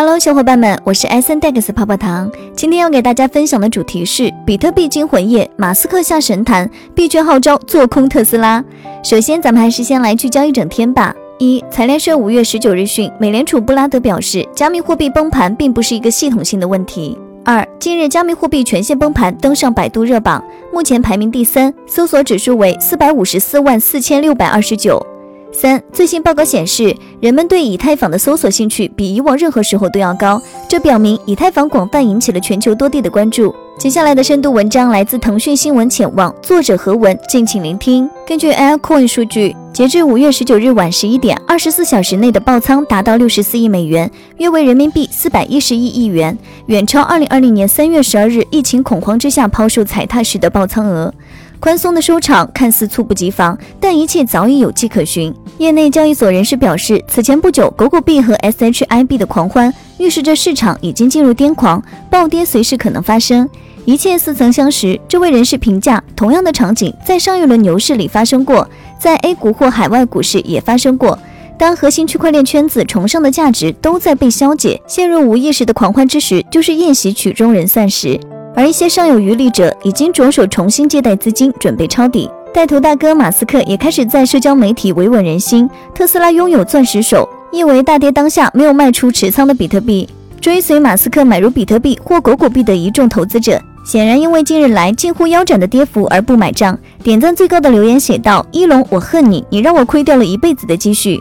Hello，小伙伴们，我是 S N Dex 泡泡糖。今天要给大家分享的主题是比特币惊魂夜，马斯克下神坛，币圈号召做空特斯拉。首先，咱们还是先来聚焦一整天吧。一，财联社五月十九日讯，美联储布拉德表示，加密货币崩盘并不是一个系统性的问题。二，近日加密货币全线崩盘，登上百度热榜，目前排名第三，搜索指数为四百五十四万四千六百二十九。三最新报告显示，人们对以太坊的搜索兴趣比以往任何时候都要高，这表明以太坊广泛引起了全球多地的关注。接下来的深度文章来自腾讯新闻浅望，作者何文，敬请聆听。根据 Aircoin 数据，截至五月十九日晚十一点，二十四小时内的爆仓达到六十四亿美元，约为人民币四百一十亿亿元，远超二零二零年三月十二日疫情恐慌之下抛售踩踏时的爆仓额。宽松的收场看似猝不及防，但一切早已有迹可循。业内交易所人士表示，此前不久，狗狗币和 SHIB 的狂欢预示着市场已经进入癫狂，暴跌随时可能发生。一切似曾相识。这位人士评价，同样的场景在上一轮牛市里发生过，在 A 股或海外股市也发生过。当核心区块链圈子崇尚的价值都在被消解，陷入无意识的狂欢之时，就是宴席曲终人散时。而一些尚有余力者已经着手重新借贷资金，准备抄底。带头大哥马斯克也开始在社交媒体维稳人心。特斯拉拥有钻石手，意为大跌当下没有卖出持仓的比特币。追随马斯克买入比特币或狗狗币的一众投资者，显然因为近日来近乎腰斩的跌幅而不买账。点赞最高的留言写道：“一龙，我恨你，你让我亏掉了一辈子的积蓄。”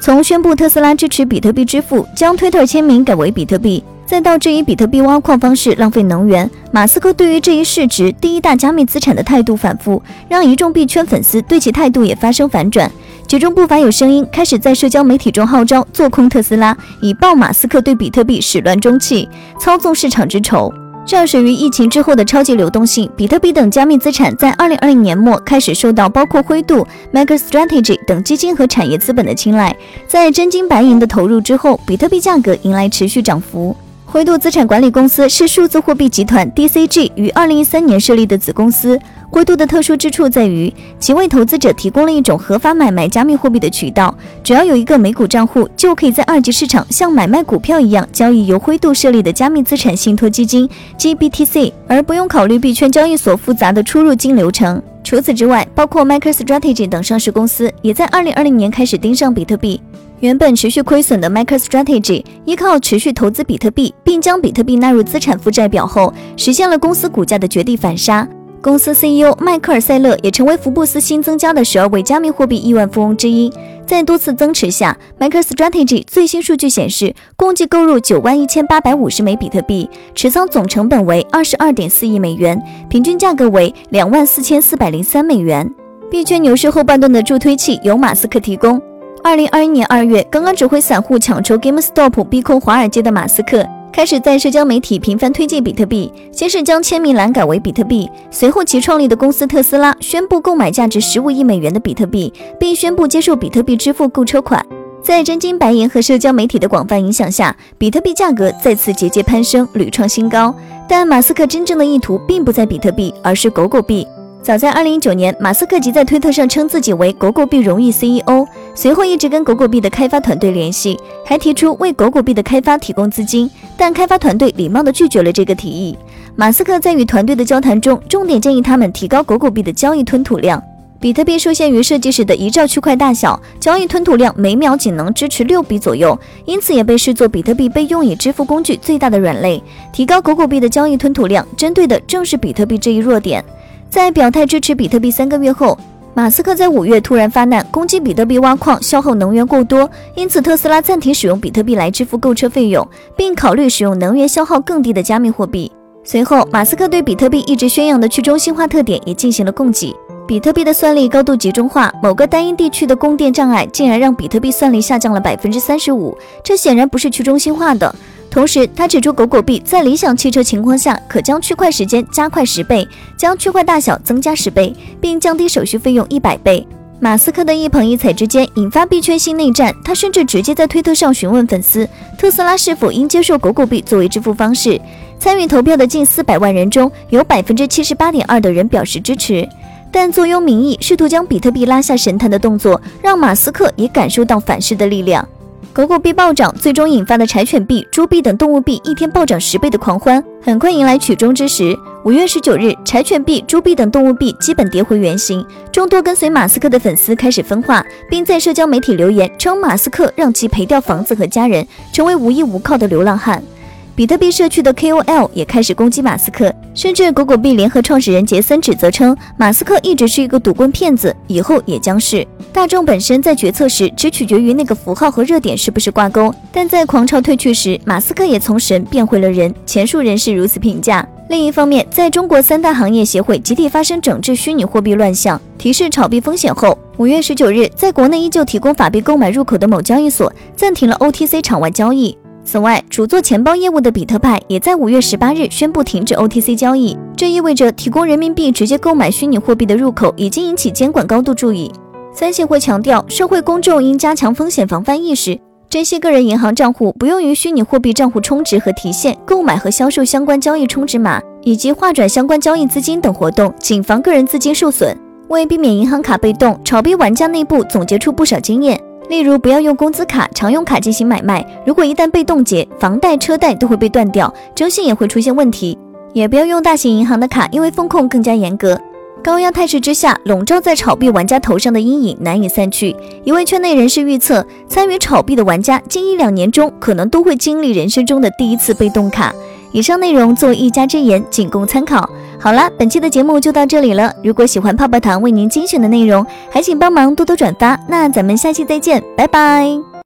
从宣布特斯拉支持比特币支付，将 Twitter 签名改为比特币。再到质疑比特币挖矿方式浪费能源，马斯克对于这一市值第一大加密资产的态度反复，让一众币圈粉丝对其态度也发生反转。其中不乏有声音开始在社交媒体中号召做空特斯拉，以报马斯克对比特币始乱终弃、操纵市场之仇。这属于疫情之后的超级流动性，比特币等加密资产在二零二零年末开始受到包括灰度、micrstrategy 等基金和产业资本的青睐。在真金白银的投入之后，比特币价格迎来持续涨幅。灰度资产管理公司是数字货币集团 DCG 于二零一三年设立的子公司。灰度的特殊之处在于，其为投资者提供了一种合法买卖加密货币的渠道。只要有一个美股账户，就可以在二级市场像买卖股票一样交易由灰度设立的加密资产信托基金 GBTC，而不用考虑币圈交易所复杂的出入金流程。除此之外，包括 MicroStrategy 等上市公司也在二零二零年开始盯上比特币。原本持续亏损的 MicroStrategy 依靠持续投资比特币，并将比特币纳入资产负债表后，实现了公司股价的绝地反杀。公司 CEO 迈克尔·塞勒也成为福布斯新增加的十二位加密货币亿万富翁之一。在多次增持下，MicroStrategy 最新数据显示，共计购入九万一千八百五十枚比特币，持仓总成本为二十二点四亿美元，平均价格为两万四千四百零三美元。币圈牛市后半段的助推器由马斯克提供。二零二一年二月，刚刚指挥散户抢筹 GameStop 逼空华尔街的马斯克，开始在社交媒体频繁推荐比特币。先是将签名栏改为比特币，随后其创立的公司特斯拉宣布购买价值十五亿美元的比特币，并宣布接受比特币支付购车款。在真金白银和社交媒体的广泛影响下，比特币价格再次节节攀升，屡创新高。但马斯克真正的意图并不在比特币，而是狗狗币。早在二零一九年，马斯克即在推特上称自己为狗狗币荣誉 CEO，随后一直跟狗狗币的开发团队联系，还提出为狗狗币的开发提供资金，但开发团队礼貌地拒绝了这个提议。马斯克在与团队的交谈中，重点建议他们提高狗狗币的交易吞吐量。比特币受限于设计时的一兆区块大小，交易吞吐量每秒仅能支持六笔左右，因此也被视作比特币被用以支付工具最大的软肋。提高狗狗币的交易吞吐量，针对的正是比特币这一弱点。在表态支持比特币三个月后，马斯克在五月突然发难，攻击比特币挖矿消耗能源过多，因此特斯拉暂停使用比特币来支付购车费用，并考虑使用能源消耗更低的加密货币。随后，马斯克对比特币一直宣扬的去中心化特点也进行了供给。比特币的算力高度集中化，某个单一地区的供电障碍竟然让比特币算力下降了百分之三十五，这显然不是去中心化的。同时，他指出，狗狗币在理想汽车情况下，可将区块时间加快十倍，将区块大小增加十倍，并降低手续费用一百倍。马斯克的一捧一踩之间，引发币圈新内战。他甚至直接在推特上询问粉丝，特斯拉是否应接受狗狗币作为支付方式。参与投票的近四百万人中，有百分之七十八点二的人表示支持。但坐拥民意，试图将比特币拉下神坛的动作，让马斯克也感受到反噬的力量。狗狗币暴涨，最终引发的柴犬币、猪币等动物币一天暴涨十倍的狂欢，很快迎来曲终之时。五月十九日，柴犬币、猪币等动物币基本跌回原形，众多跟随马斯克的粉丝开始分化，并在社交媒体留言称马斯克让其赔掉房子和家人，成为无依无靠的流浪汉。比特币社区的 KOL 也开始攻击马斯克，甚至狗狗币联合创始人杰森指责称，马斯克一直是一个赌棍骗子，以后也将是。大众本身在决策时只取决于那个符号和热点是不是挂钩，但在狂潮退去时，马斯克也从神变回了人。前述人士如此评价。另一方面，在中国三大行业协会集体发生整治虚拟货币乱象、提示炒币风险后，五月十九日，在国内依旧提供法币购买入口的某交易所暂停了 OTC 场外交易。此外，主做钱包业务的比特派也在五月十八日宣布停止 OTC 交易，这意味着提供人民币直接购买虚拟货币的入口已经引起监管高度注意。三协会强调，社会公众应加强风险防范意识，珍惜个人银行账户不用于虚拟货币账户充值和提现、购买和销售相关交易充值码以及划转相关交易资金等活动，谨防个人资金受损。为避免银行卡被冻，炒币玩家内部总结出不少经验。例如，不要用工资卡、常用卡进行买卖，如果一旦被冻结，房贷、车贷都会被断掉，征信也会出现问题。也不要用大型银行的卡，因为风控更加严格。高压态势之下，笼罩在炒币玩家头上的阴影难以散去。一位圈内人士预测，参与炒币的玩家近一两年中，可能都会经历人生中的第一次被冻卡。以上内容作一家之言，仅供参考。好了，本期的节目就到这里了。如果喜欢泡泡糖为您精选的内容，还请帮忙多多转发。那咱们下期再见，拜拜。